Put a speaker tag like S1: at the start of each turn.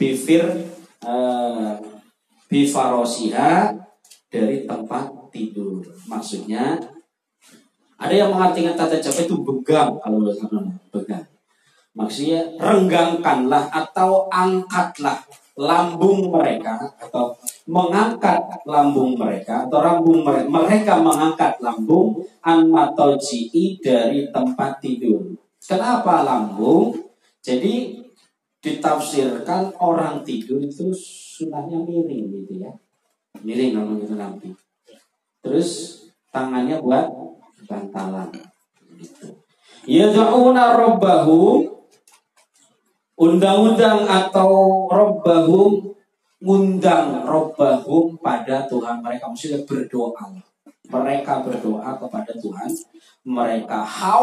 S1: bifir uh, dari tempat tidur. Maksudnya ada yang mengartikan tata capek itu begang kalau begang. Maksudnya renggangkanlah atau angkatlah lambung mereka atau mengangkat lambung mereka atau lambung mereka mereka mengangkat lambung anmatoji'i dari tempat tidur. Kenapa lambung? Jadi ditafsirkan orang tidur itu sunahnya miring gitu ya. Miring namanya itu nanti. Terus tangannya buat bantalan. Gitu. Yad'una rabbahum undang-undang atau robbahum ngundang robbahum pada Tuhan mereka maksudnya berdoa mereka berdoa kepada Tuhan mereka haus